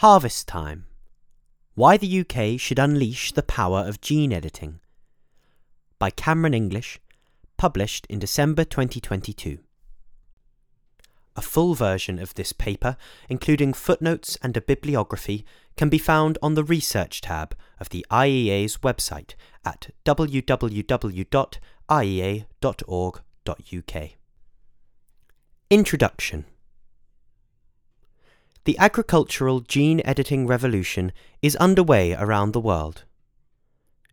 Harvest Time Why the UK Should Unleash the Power of Gene Editing by Cameron English, published in December 2022. A full version of this paper, including footnotes and a bibliography, can be found on the Research tab of the IEA's website at www.iea.org.uk. Introduction the agricultural gene editing revolution is underway around the world.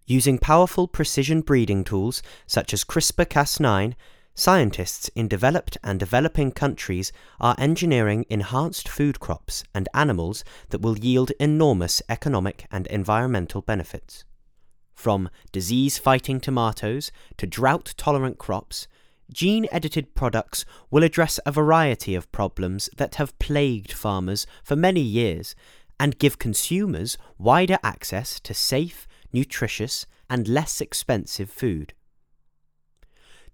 Using powerful precision breeding tools such as CRISPR Cas9, scientists in developed and developing countries are engineering enhanced food crops and animals that will yield enormous economic and environmental benefits. From disease fighting tomatoes to drought tolerant crops, gene edited products will address a variety of problems that have plagued farmers for many years and give consumers wider access to safe, nutritious, and less expensive food.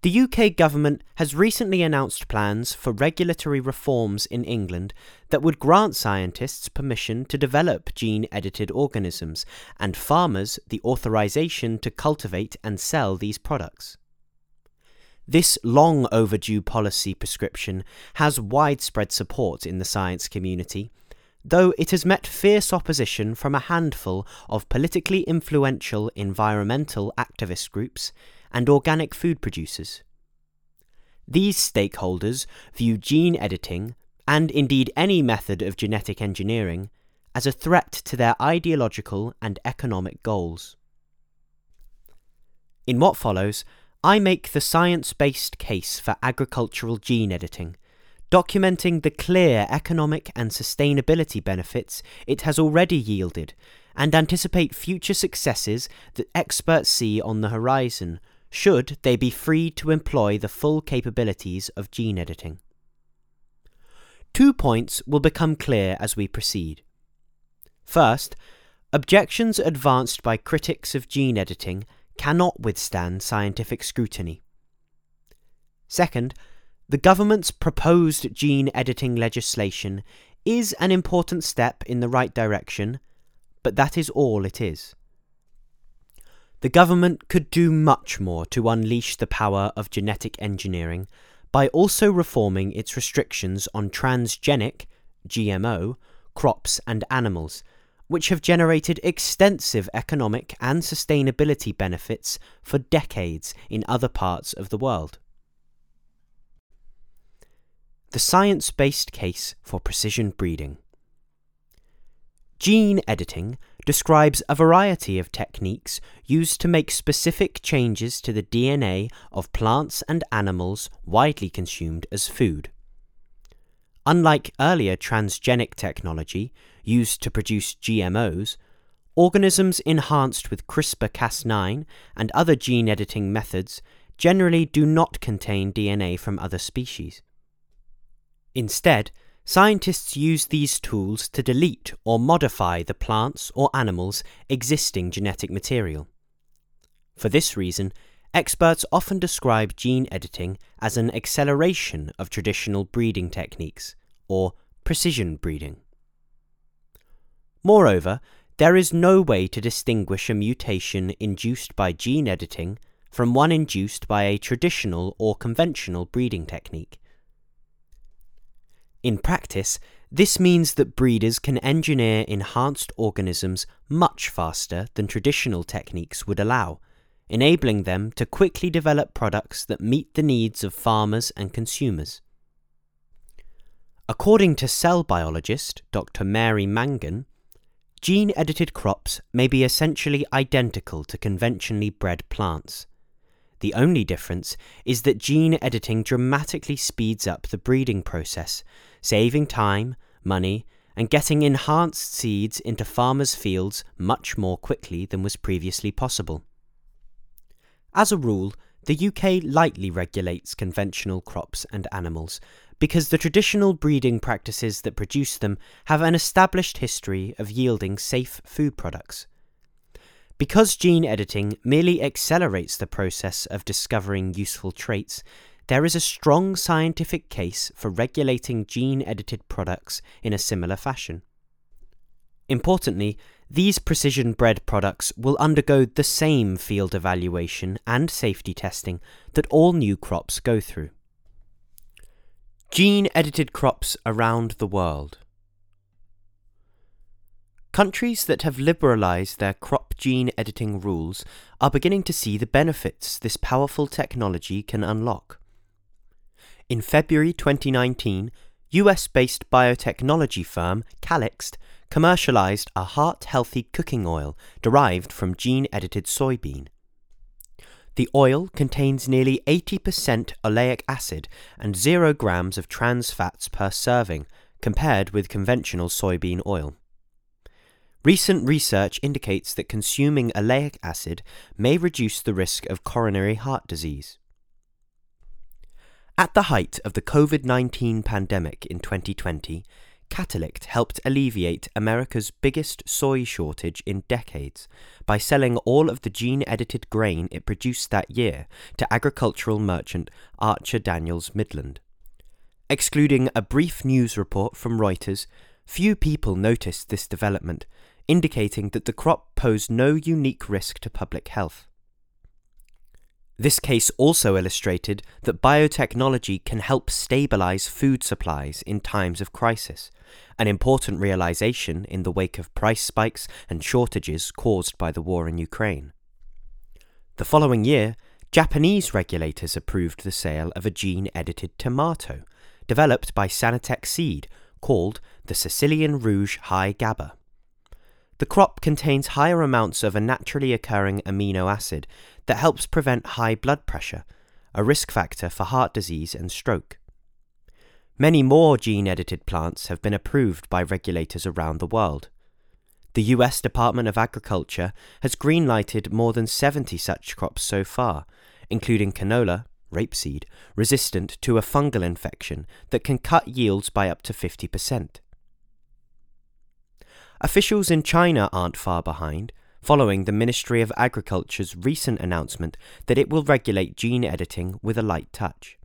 The UK government has recently announced plans for regulatory reforms in England that would grant scientists permission to develop gene edited organisms and farmers the authorization to cultivate and sell these products. This long overdue policy prescription has widespread support in the science community, though it has met fierce opposition from a handful of politically influential environmental activist groups and organic food producers. These stakeholders view gene editing, and indeed any method of genetic engineering, as a threat to their ideological and economic goals. In what follows, I make the science based case for agricultural gene editing, documenting the clear economic and sustainability benefits it has already yielded, and anticipate future successes that experts see on the horizon should they be freed to employ the full capabilities of gene editing. Two points will become clear as we proceed. First, objections advanced by critics of gene editing cannot withstand scientific scrutiny. Second, the government's proposed gene editing legislation is an important step in the right direction, but that is all it is. The government could do much more to unleash the power of genetic engineering by also reforming its restrictions on transgenic GMO crops and animals which have generated extensive economic and sustainability benefits for decades in other parts of the world. The science based case for precision breeding. Gene editing describes a variety of techniques used to make specific changes to the DNA of plants and animals widely consumed as food. Unlike earlier transgenic technology used to produce GMOs, organisms enhanced with CRISPR Cas9 and other gene editing methods generally do not contain DNA from other species. Instead, scientists use these tools to delete or modify the plant's or animal's existing genetic material. For this reason, Experts often describe gene editing as an acceleration of traditional breeding techniques, or precision breeding. Moreover, there is no way to distinguish a mutation induced by gene editing from one induced by a traditional or conventional breeding technique. In practice, this means that breeders can engineer enhanced organisms much faster than traditional techniques would allow enabling them to quickly develop products that meet the needs of farmers and consumers. According to cell biologist Dr. Mary Mangan, gene edited crops may be essentially identical to conventionally bred plants. The only difference is that gene editing dramatically speeds up the breeding process, saving time, money, and getting enhanced seeds into farmers' fields much more quickly than was previously possible. As a rule, the UK lightly regulates conventional crops and animals because the traditional breeding practices that produce them have an established history of yielding safe food products. Because gene editing merely accelerates the process of discovering useful traits, there is a strong scientific case for regulating gene edited products in a similar fashion. Importantly, these precision bred products will undergo the same field evaluation and safety testing that all new crops go through. Gene edited crops around the world. Countries that have liberalised their crop gene editing rules are beginning to see the benefits this powerful technology can unlock. In February 2019, US based biotechnology firm Calyxt commercialized a heart healthy cooking oil derived from gene edited soybean. The oil contains nearly 80% oleic acid and 0 grams of trans fats per serving, compared with conventional soybean oil. Recent research indicates that consuming oleic acid may reduce the risk of coronary heart disease. At the height of the COVID 19 pandemic in 2020, Calyxt helped alleviate America's biggest soy shortage in decades by selling all of the gene edited grain it produced that year to agricultural merchant Archer Daniels Midland. Excluding a brief news report from Reuters, few people noticed this development, indicating that the crop posed no unique risk to public health. This case also illustrated that biotechnology can help stabilize food supplies in times of crisis, an important realization in the wake of price spikes and shortages caused by the war in Ukraine. The following year, Japanese regulators approved the sale of a gene edited tomato developed by Sanatech Seed called the Sicilian Rouge High GABA. The crop contains higher amounts of a naturally occurring amino acid that helps prevent high blood pressure, a risk factor for heart disease and stroke. Many more gene edited plants have been approved by regulators around the world. The US Department of Agriculture has greenlighted more than 70 such crops so far, including canola, rapeseed, resistant to a fungal infection that can cut yields by up to 50%. Officials in China aren't far behind, following the Ministry of Agriculture's recent announcement that it will regulate gene editing with a light touch.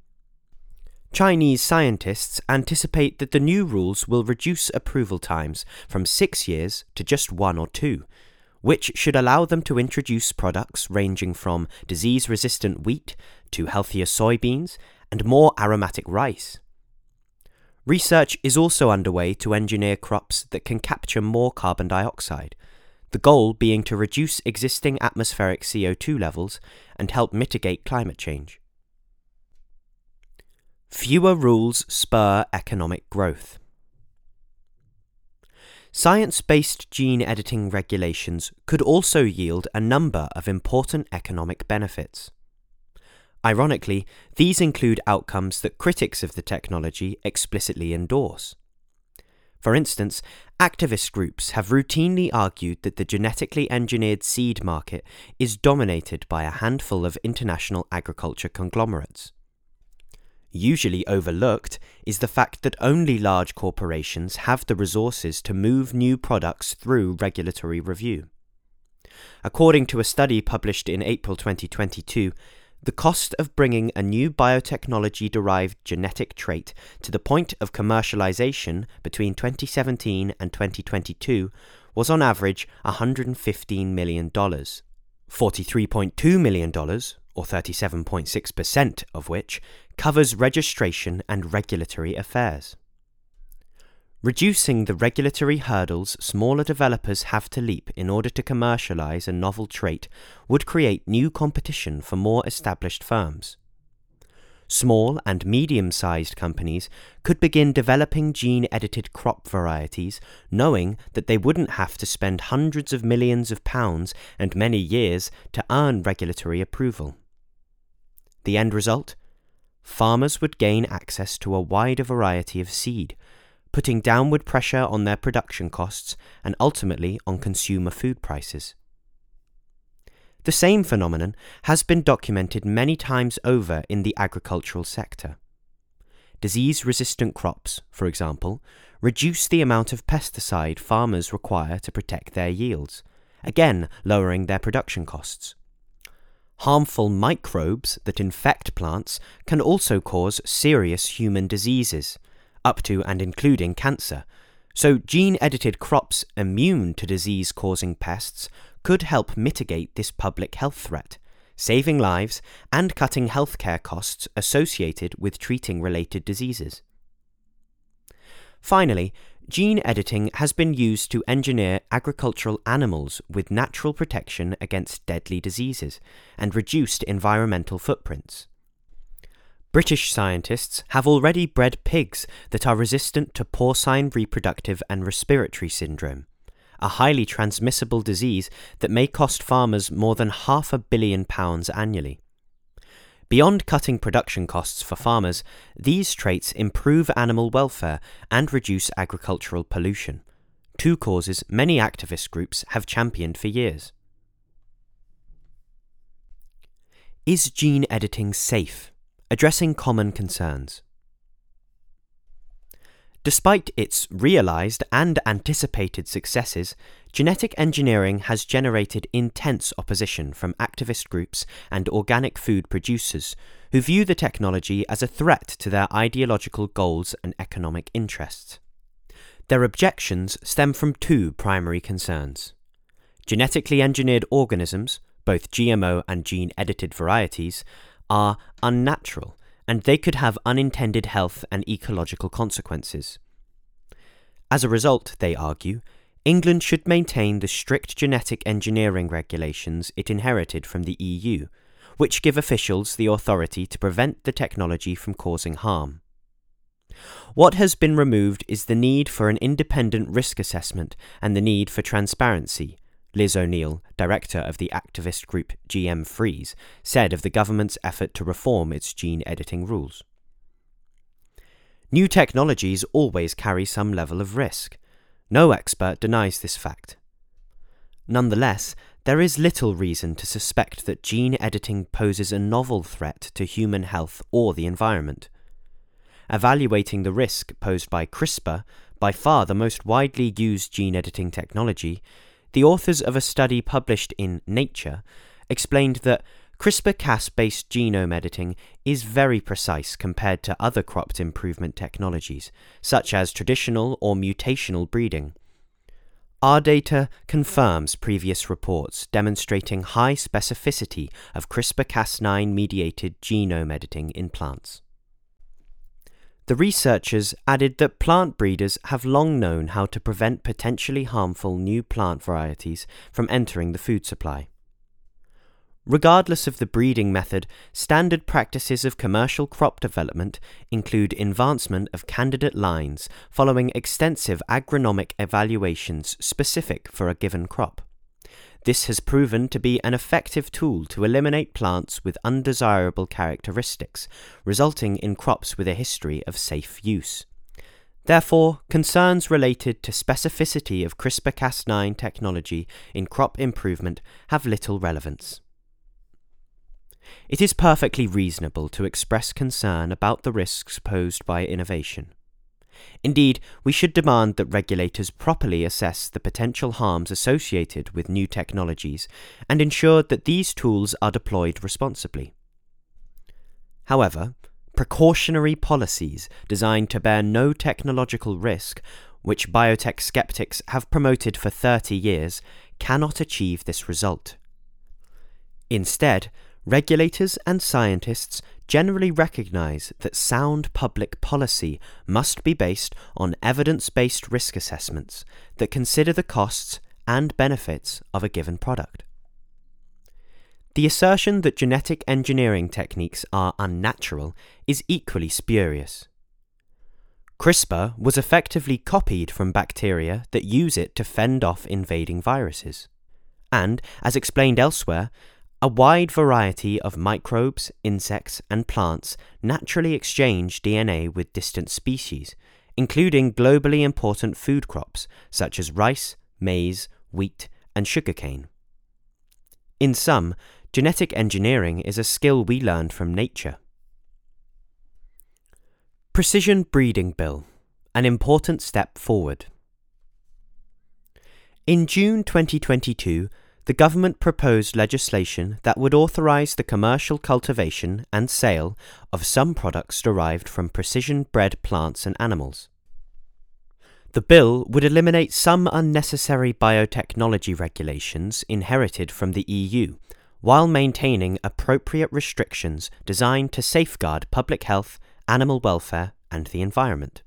Chinese scientists anticipate that the new rules will reduce approval times from six years to just one or two, which should allow them to introduce products ranging from disease resistant wheat to healthier soybeans and more aromatic rice. Research is also underway to engineer crops that can capture more carbon dioxide, the goal being to reduce existing atmospheric CO2 levels and help mitigate climate change. Fewer rules spur economic growth. Science based gene editing regulations could also yield a number of important economic benefits. Ironically, these include outcomes that critics of the technology explicitly endorse. For instance, activist groups have routinely argued that the genetically engineered seed market is dominated by a handful of international agriculture conglomerates. Usually overlooked is the fact that only large corporations have the resources to move new products through regulatory review. According to a study published in April 2022, the cost of bringing a new biotechnology derived genetic trait to the point of commercialization between 2017 and 2022 was on average $115 million, $43.2 million, or 37.6% of which, covers registration and regulatory affairs. Reducing the regulatory hurdles smaller developers have to leap in order to commercialize a novel trait would create new competition for more established firms. Small and medium sized companies could begin developing gene edited crop varieties, knowing that they wouldn't have to spend hundreds of millions of pounds and many years to earn regulatory approval. The end result? Farmers would gain access to a wider variety of seed putting downward pressure on their production costs and ultimately on consumer food prices. The same phenomenon has been documented many times over in the agricultural sector. Disease resistant crops, for example, reduce the amount of pesticide farmers require to protect their yields, again lowering their production costs. Harmful microbes that infect plants can also cause serious human diseases, up to and including cancer, So, gene edited crops immune to disease causing pests could help mitigate this public health threat, saving lives and cutting healthcare costs associated with treating related diseases. Finally, gene editing has been used to engineer agricultural animals with natural protection against deadly diseases and reduced environmental footprints. British scientists have already bred pigs that are resistant to porcine reproductive and respiratory syndrome, a highly transmissible disease that may cost farmers more than half a billion pounds annually. Beyond cutting production costs for farmers, these traits improve animal welfare and reduce agricultural pollution, two causes many activist groups have championed for years. Is gene editing safe? Addressing common concerns. Despite its realized and anticipated successes, genetic engineering has generated intense opposition from activist groups and organic food producers who view the technology as a threat to their ideological goals and economic interests. Their objections stem from two primary concerns. Genetically engineered organisms, both GMO and gene edited varieties, are unnatural and they could have unintended health and ecological consequences. As a result, they argue, England should maintain the strict genetic engineering regulations it inherited from the EU, which give officials the authority to prevent the technology from causing harm. What has been removed is the need for an independent risk assessment and the need for transparency, Liz O'Neill, director of the activist group GM Freeze, said of the government's effort to reform its gene editing rules. New technologies always carry some level of risk. No expert denies this fact. Nonetheless, there is little reason to suspect that gene editing poses a novel threat to human health or the environment. Evaluating the risk posed by CRISPR, by far the most widely used gene editing technology, the authors of a study published in Nature explained that CRISPR Cas based genome editing is very precise compared to other cropped improvement technologies, such as traditional or mutational breeding. Our data confirms previous reports demonstrating high specificity of CRISPR Cas9 mediated genome editing in plants. The researchers added that plant breeders have long known how to prevent potentially harmful new plant varieties from entering the food supply. Regardless of the breeding method, standard practices of commercial crop development include advancement of candidate lines following extensive agronomic evaluations specific for a given crop. This has proven to be an effective tool to eliminate plants with undesirable characteristics, resulting in crops with a history of safe use. Therefore, concerns related to specificity of CRISPR Cas9 technology in crop improvement have little relevance. It is perfectly reasonable to express concern about the risks posed by innovation. Indeed, we should demand that regulators properly assess the potential harms associated with new technologies and ensure that these tools are deployed responsibly. However, precautionary policies designed to bear no technological risk, which biotech skeptics have promoted for 30 years, cannot achieve this result. Instead, regulators and scientists generally recognize that sound public policy must be based on evidence based risk assessments that consider the costs and benefits of a given product. The assertion that genetic engineering techniques are unnatural is equally spurious. CRISPR was effectively copied from bacteria that use it to fend off invading viruses. And, as explained elsewhere, a wide variety of microbes, insects, and plants naturally exchange DNA with distant species, including globally important food crops such as rice, maize, wheat, and sugarcane. In sum, genetic engineering is a skill we learned from nature. Precision Breeding Bill An important step forward. In June 2022, the government proposed legislation that would authorize the commercial cultivation and sale of some products derived from precision bred plants and animals. The bill would eliminate some unnecessary biotechnology regulations inherited from the EU, while maintaining appropriate restrictions designed to safeguard public health, animal welfare, and the environment.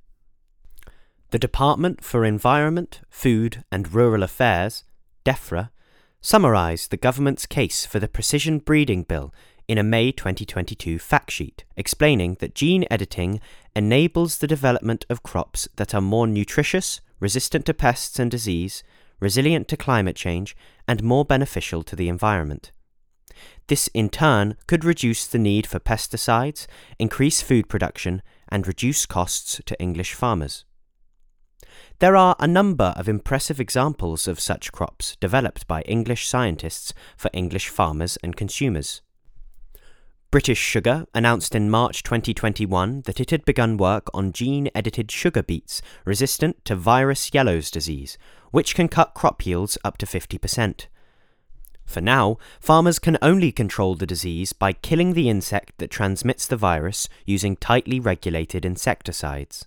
The Department for Environment, Food and Rural Affairs, DEFRA, summarised the government's case for the Precision Breeding Bill in a May 2022 fact sheet, explaining that gene editing enables the development of crops that are more nutritious, resistant to pests and disease, resilient to climate change, and more beneficial to the environment. This in turn could reduce the need for pesticides, increase food production, and reduce costs to English farmers. There are a number of impressive examples of such crops developed by English scientists for English farmers and consumers. British Sugar announced in March 2021 that it had begun work on gene edited sugar beets resistant to virus yellows disease, which can cut crop yields up to 50%. For now, farmers can only control the disease by killing the insect that transmits the virus using tightly regulated insecticides.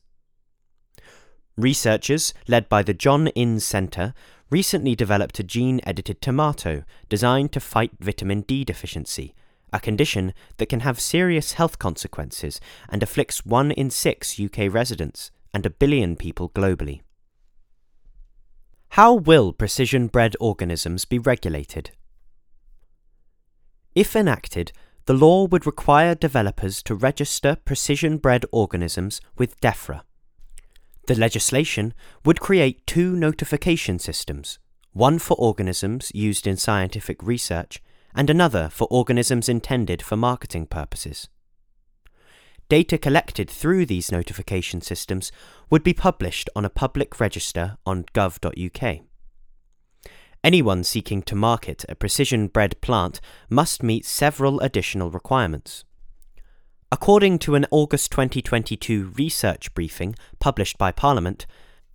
Researchers, led by the John Innes Centre, recently developed a gene edited tomato designed to fight vitamin D deficiency a condition that can have serious health consequences and afflicts one in six UK residents and a billion people globally. How will precision bred organisms be regulated? If enacted, the law would require developers to register precision bred organisms with DEFRA. The legislation would create two notification systems one for organisms used in scientific research and another for organisms intended for marketing purposes. Data collected through these notification systems would be published on a public register on gov.uk. Anyone seeking to market a precision bred plant must meet several additional requirements. According to an August 2022 research briefing published by Parliament,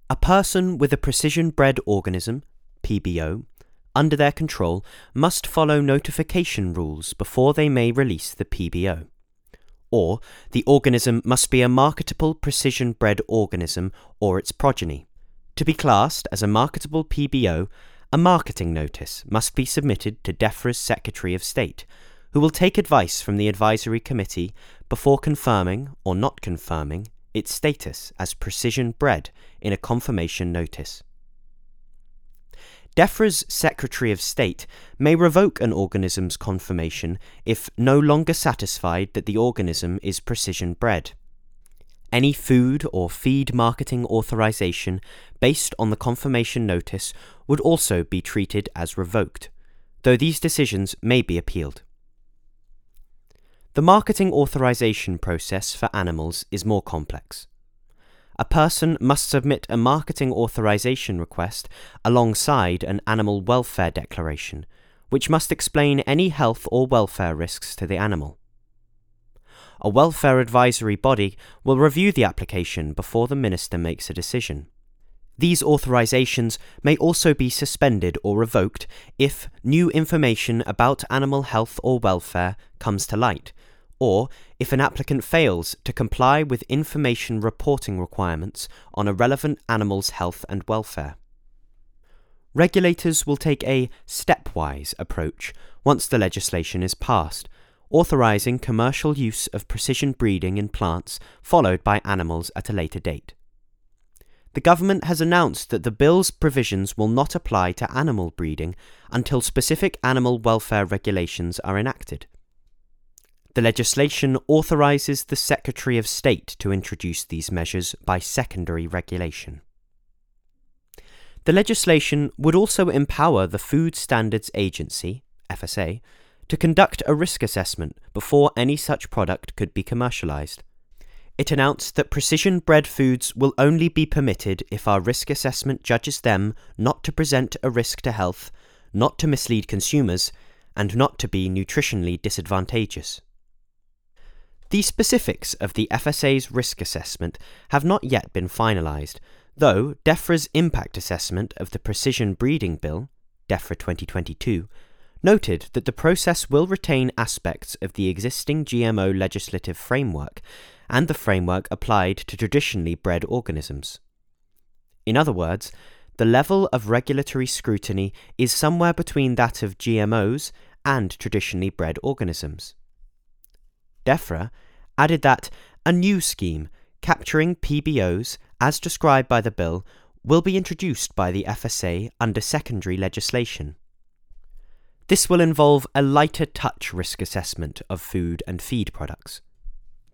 a person with a precision bred organism, PBO, under their control must follow notification rules before they may release the PBO. Or the organism must be a marketable precision bred organism or its progeny. To be classed as a marketable PBO, a marketing notice must be submitted to DEFRA's Secretary of State, who will take advice from the advisory committee before confirming or not confirming its status as precision bred in a confirmation notice. DEFRA's Secretary of State may revoke an organism's confirmation if no longer satisfied that the organism is precision bred. Any food or feed marketing authorization based on the confirmation notice would also be treated as revoked, though these decisions may be appealed. The marketing authorization process for animals is more complex a person must submit a marketing authorization request alongside an animal welfare declaration, which must explain any health or welfare risks to the animal. A welfare advisory body will review the application before the minister makes a decision. These authorizations may also be suspended or revoked if new information about animal health or welfare comes to light, or if an applicant fails to comply with information reporting requirements on a relevant animal's health and welfare. Regulators will take a stepwise approach once the legislation is passed, authorising commercial use of precision breeding in plants followed by animals at a later date. The government has announced that the bill's provisions will not apply to animal breeding until specific animal welfare regulations are enacted. The legislation authorises the Secretary of State to introduce these measures by secondary regulation. The legislation would also empower the Food Standards Agency, FSA, to conduct a risk assessment before any such product could be commercialised. It announced that precision bred foods will only be permitted if our risk assessment judges them not to present a risk to health, not to mislead consumers, and not to be nutritionally disadvantageous. The specifics of the FSA's risk assessment have not yet been finalised, though DEFRA's impact assessment of the Precision Breeding Bill, DEFRA 2022, noted that the process will retain aspects of the existing GMO legislative framework and the framework applied to traditionally bred organisms. In other words, the level of regulatory scrutiny is somewhere between that of GMOs and traditionally bred organisms. DEFRA added that a new scheme capturing PBOs, as described by the bill, will be introduced by the FSA under secondary legislation. This will involve a lighter touch risk assessment of food and feed products.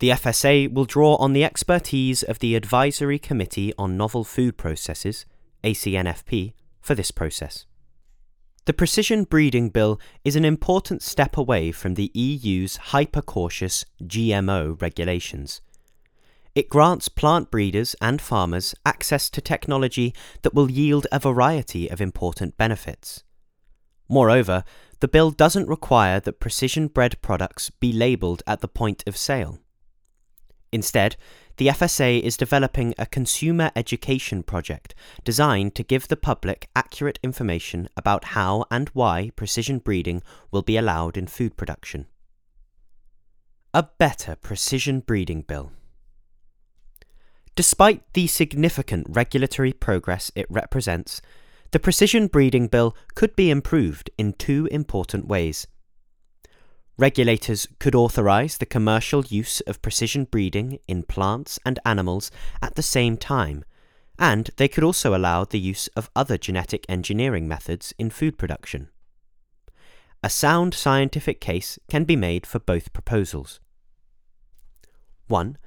The FSA will draw on the expertise of the Advisory Committee on Novel Food Processes, ACNFP, for this process. The Precision Breeding Bill is an important step away from the EU's hyper cautious GMO regulations. It grants plant breeders and farmers access to technology that will yield a variety of important benefits. Moreover, the bill doesn't require that precision bred products be labelled at the point of sale. Instead, the FSA is developing a consumer education project designed to give the public accurate information about how and why precision breeding will be allowed in food production. A better precision breeding bill. Despite the significant regulatory progress it represents, the Precision Breeding Bill could be improved in two important ways. Regulators could authorise the commercial use of precision breeding in plants and animals at the same time, and they could also allow the use of other genetic engineering methods in food production. A sound scientific case can be made for both proposals. 1.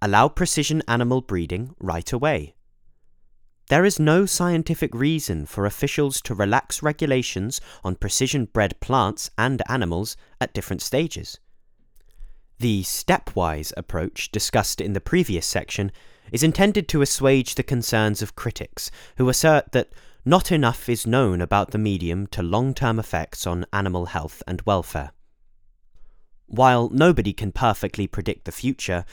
Allow precision animal breeding right away. There is no scientific reason for officials to relax regulations on precision bred plants and animals at different stages. The stepwise approach discussed in the previous section is intended to assuage the concerns of critics who assert that not enough is known about the medium to long term effects on animal health and welfare. While nobody can perfectly predict the future,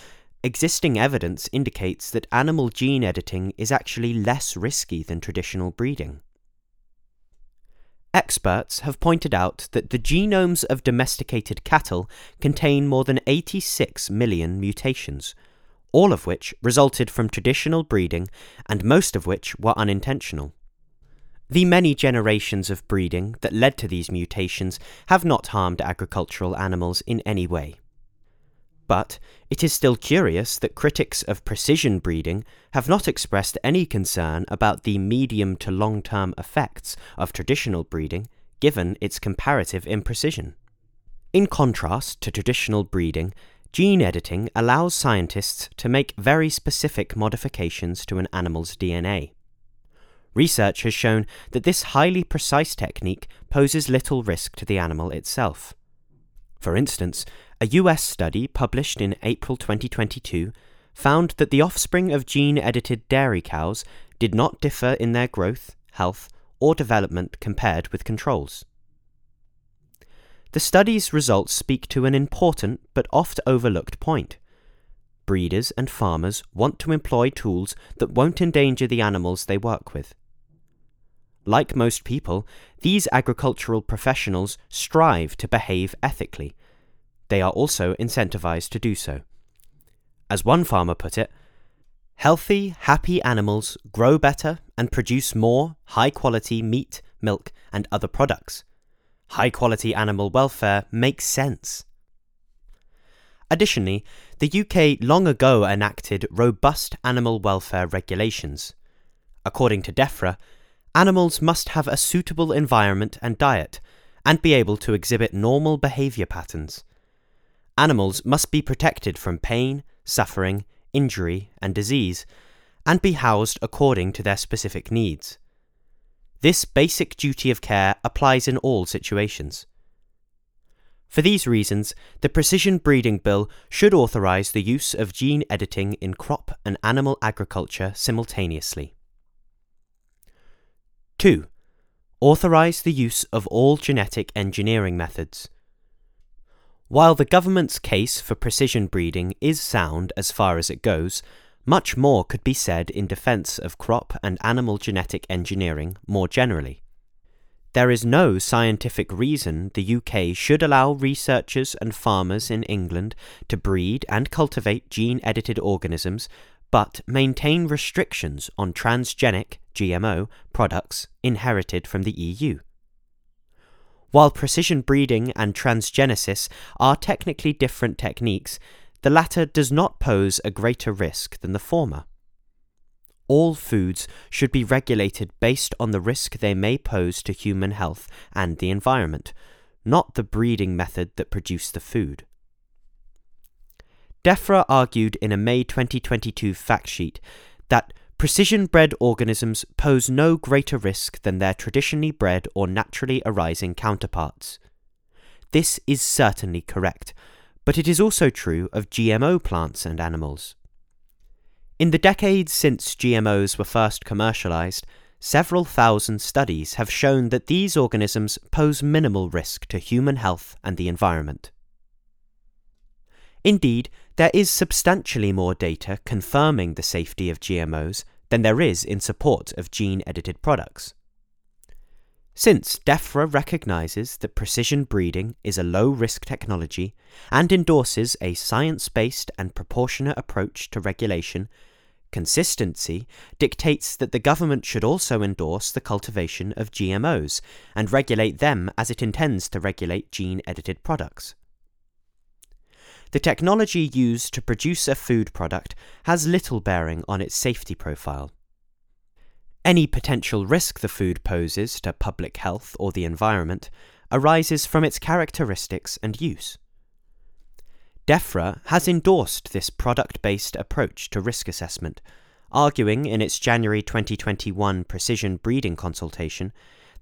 Existing evidence indicates that animal gene editing is actually less risky than traditional breeding. Experts have pointed out that the genomes of domesticated cattle contain more than 86 million mutations, all of which resulted from traditional breeding and most of which were unintentional. The many generations of breeding that led to these mutations have not harmed agricultural animals in any way. But it is still curious that critics of precision breeding have not expressed any concern about the medium to long term effects of traditional breeding given its comparative imprecision. In contrast to traditional breeding, gene editing allows scientists to make very specific modifications to an animal's DNA. Research has shown that this highly precise technique poses little risk to the animal itself. For instance, a US study published in April 2022 found that the offspring of gene edited dairy cows did not differ in their growth, health, or development compared with controls. The study's results speak to an important but oft overlooked point. Breeders and farmers want to employ tools that won't endanger the animals they work with. Like most people, these agricultural professionals strive to behave ethically they are also incentivized to do so. As one farmer put it, healthy, happy animals grow better and produce more high quality meat, milk, and other products. High quality animal welfare makes sense. Additionally, the UK long ago enacted robust animal welfare regulations. According to DEFRA, animals must have a suitable environment and diet and be able to exhibit normal behaviour patterns. Animals must be protected from pain, suffering, injury, and disease, and be housed according to their specific needs. This basic duty of care applies in all situations. For these reasons, the Precision Breeding Bill should authorise the use of gene editing in crop and animal agriculture simultaneously. 2. Authorise the use of all genetic engineering methods. While the government's case for precision breeding is sound as far as it goes, much more could be said in defence of crop and animal genetic engineering more generally. There is no scientific reason the UK should allow researchers and farmers in England to breed and cultivate gene edited organisms but maintain restrictions on transgenic GMO products inherited from the EU. While precision breeding and transgenesis are technically different techniques, the latter does not pose a greater risk than the former. All foods should be regulated based on the risk they may pose to human health and the environment, not the breeding method that produced the food. DEFRA argued in a May 2022 fact sheet that precision bred organisms pose no greater risk than their traditionally bred or naturally arising counterparts. This is certainly correct, but it is also true of GMO plants and animals. In the decades since GMOs were first commercialized, several thousand studies have shown that these organisms pose minimal risk to human health and the environment. Indeed, there is substantially more data confirming the safety of GMOs than there is in support of gene edited products. Since DEFRA recognizes that precision breeding is a low risk technology and endorses a science based and proportionate approach to regulation, consistency dictates that the government should also endorse the cultivation of GMOs and regulate them as it intends to regulate gene edited products. The technology used to produce a food product has little bearing on its safety profile. Any potential risk the food poses to public health or the environment arises from its characteristics and use. DEFRA has endorsed this product based approach to risk assessment, arguing in its January 2021 precision breeding consultation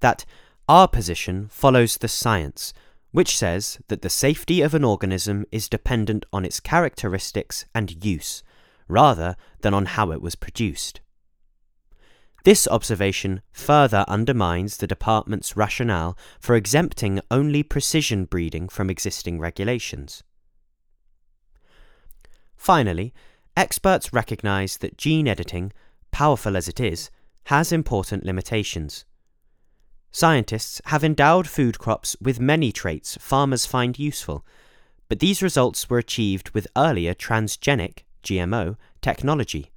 that our position follows the science which says that the safety of an organism is dependent on its characteristics and use, rather than on how it was produced. This observation further undermines the department's rationale for exempting only precision breeding from existing regulations. Finally, experts recognize that gene editing, powerful as it is, has important limitations. Scientists have endowed food crops with many traits farmers find useful, but these results were achieved with earlier transgenic GMO technology,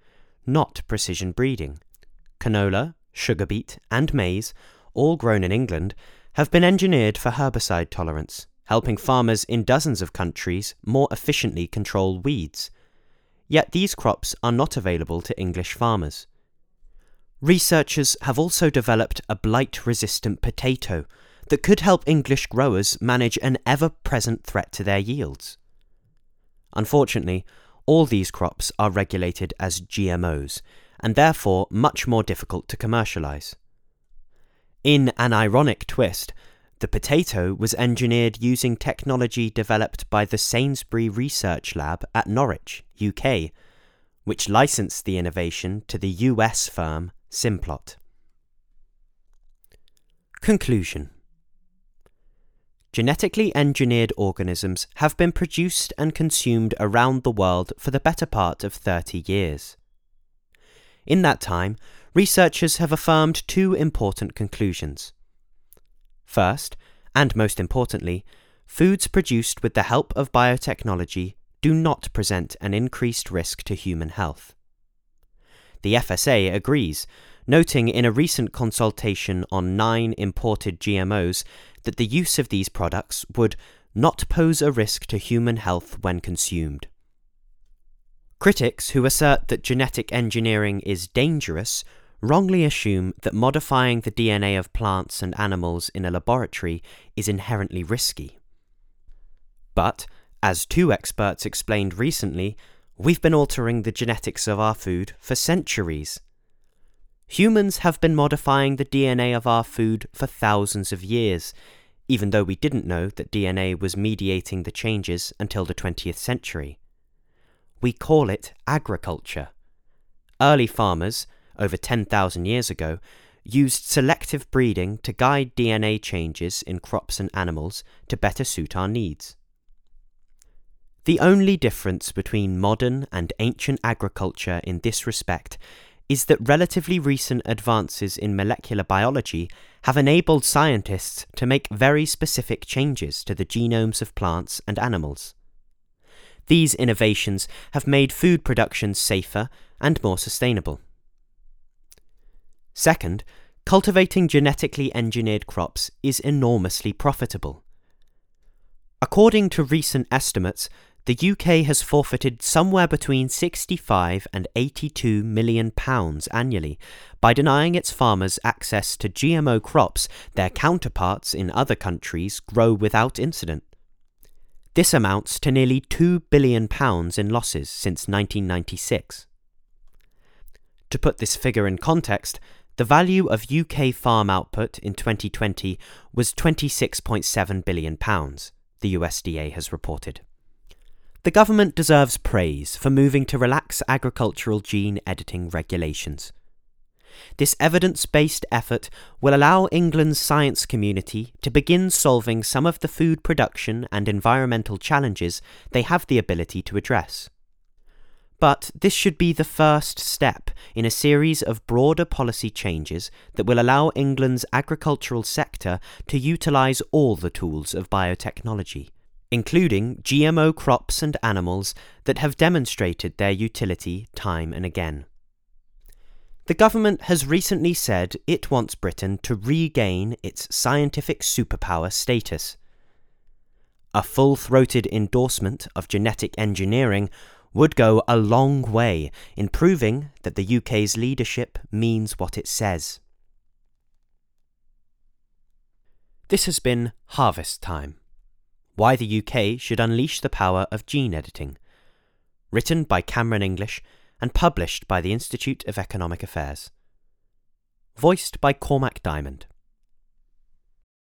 not precision breeding. Canola, sugar beet, and maize, all grown in England, have been engineered for herbicide tolerance, helping farmers in dozens of countries more efficiently control weeds. Yet these crops are not available to English farmers. Researchers have also developed a blight resistant potato that could help English growers manage an ever present threat to their yields. Unfortunately, all these crops are regulated as GMOs and therefore much more difficult to commercialise. In an ironic twist, the potato was engineered using technology developed by the Sainsbury Research Lab at Norwich, UK, which licensed the innovation to the US firm Simplot. Conclusion Genetically engineered organisms have been produced and consumed around the world for the better part of 30 years. In that time, researchers have affirmed two important conclusions. First, and most importantly, foods produced with the help of biotechnology do not present an increased risk to human health. The FSA agrees, noting in a recent consultation on nine imported GMOs that the use of these products would not pose a risk to human health when consumed. Critics who assert that genetic engineering is dangerous wrongly assume that modifying the DNA of plants and animals in a laboratory is inherently risky. But, as two experts explained recently, We've been altering the genetics of our food for centuries. Humans have been modifying the DNA of our food for thousands of years, even though we didn't know that DNA was mediating the changes until the 20th century. We call it agriculture. Early farmers, over 10,000 years ago, used selective breeding to guide DNA changes in crops and animals to better suit our needs. The only difference between modern and ancient agriculture in this respect is that relatively recent advances in molecular biology have enabled scientists to make very specific changes to the genomes of plants and animals. These innovations have made food production safer and more sustainable. Second, cultivating genetically engineered crops is enormously profitable. According to recent estimates, the UK has forfeited somewhere between 65 and 82 million pounds annually by denying its farmers access to GMO crops their counterparts in other countries grow without incident. This amounts to nearly 2 billion pounds in losses since 1996. To put this figure in context, the value of UK farm output in 2020 was 26.7 billion pounds, the USDA has reported. The government deserves praise for moving to relax agricultural gene editing regulations. This evidence based effort will allow England's science community to begin solving some of the food production and environmental challenges they have the ability to address. But this should be the first step in a series of broader policy changes that will allow England's agricultural sector to utilise all the tools of biotechnology, including GMO crops and animals that have demonstrated their utility time and again. The government has recently said it wants Britain to regain its scientific superpower status. A full throated endorsement of genetic engineering would go a long way in proving that the UK's leadership means what it says. This has been Harvest Time Why the UK Should Unleash the Power of Gene Editing, written by Cameron English and published by the Institute of Economic Affairs. Voiced by Cormac Diamond.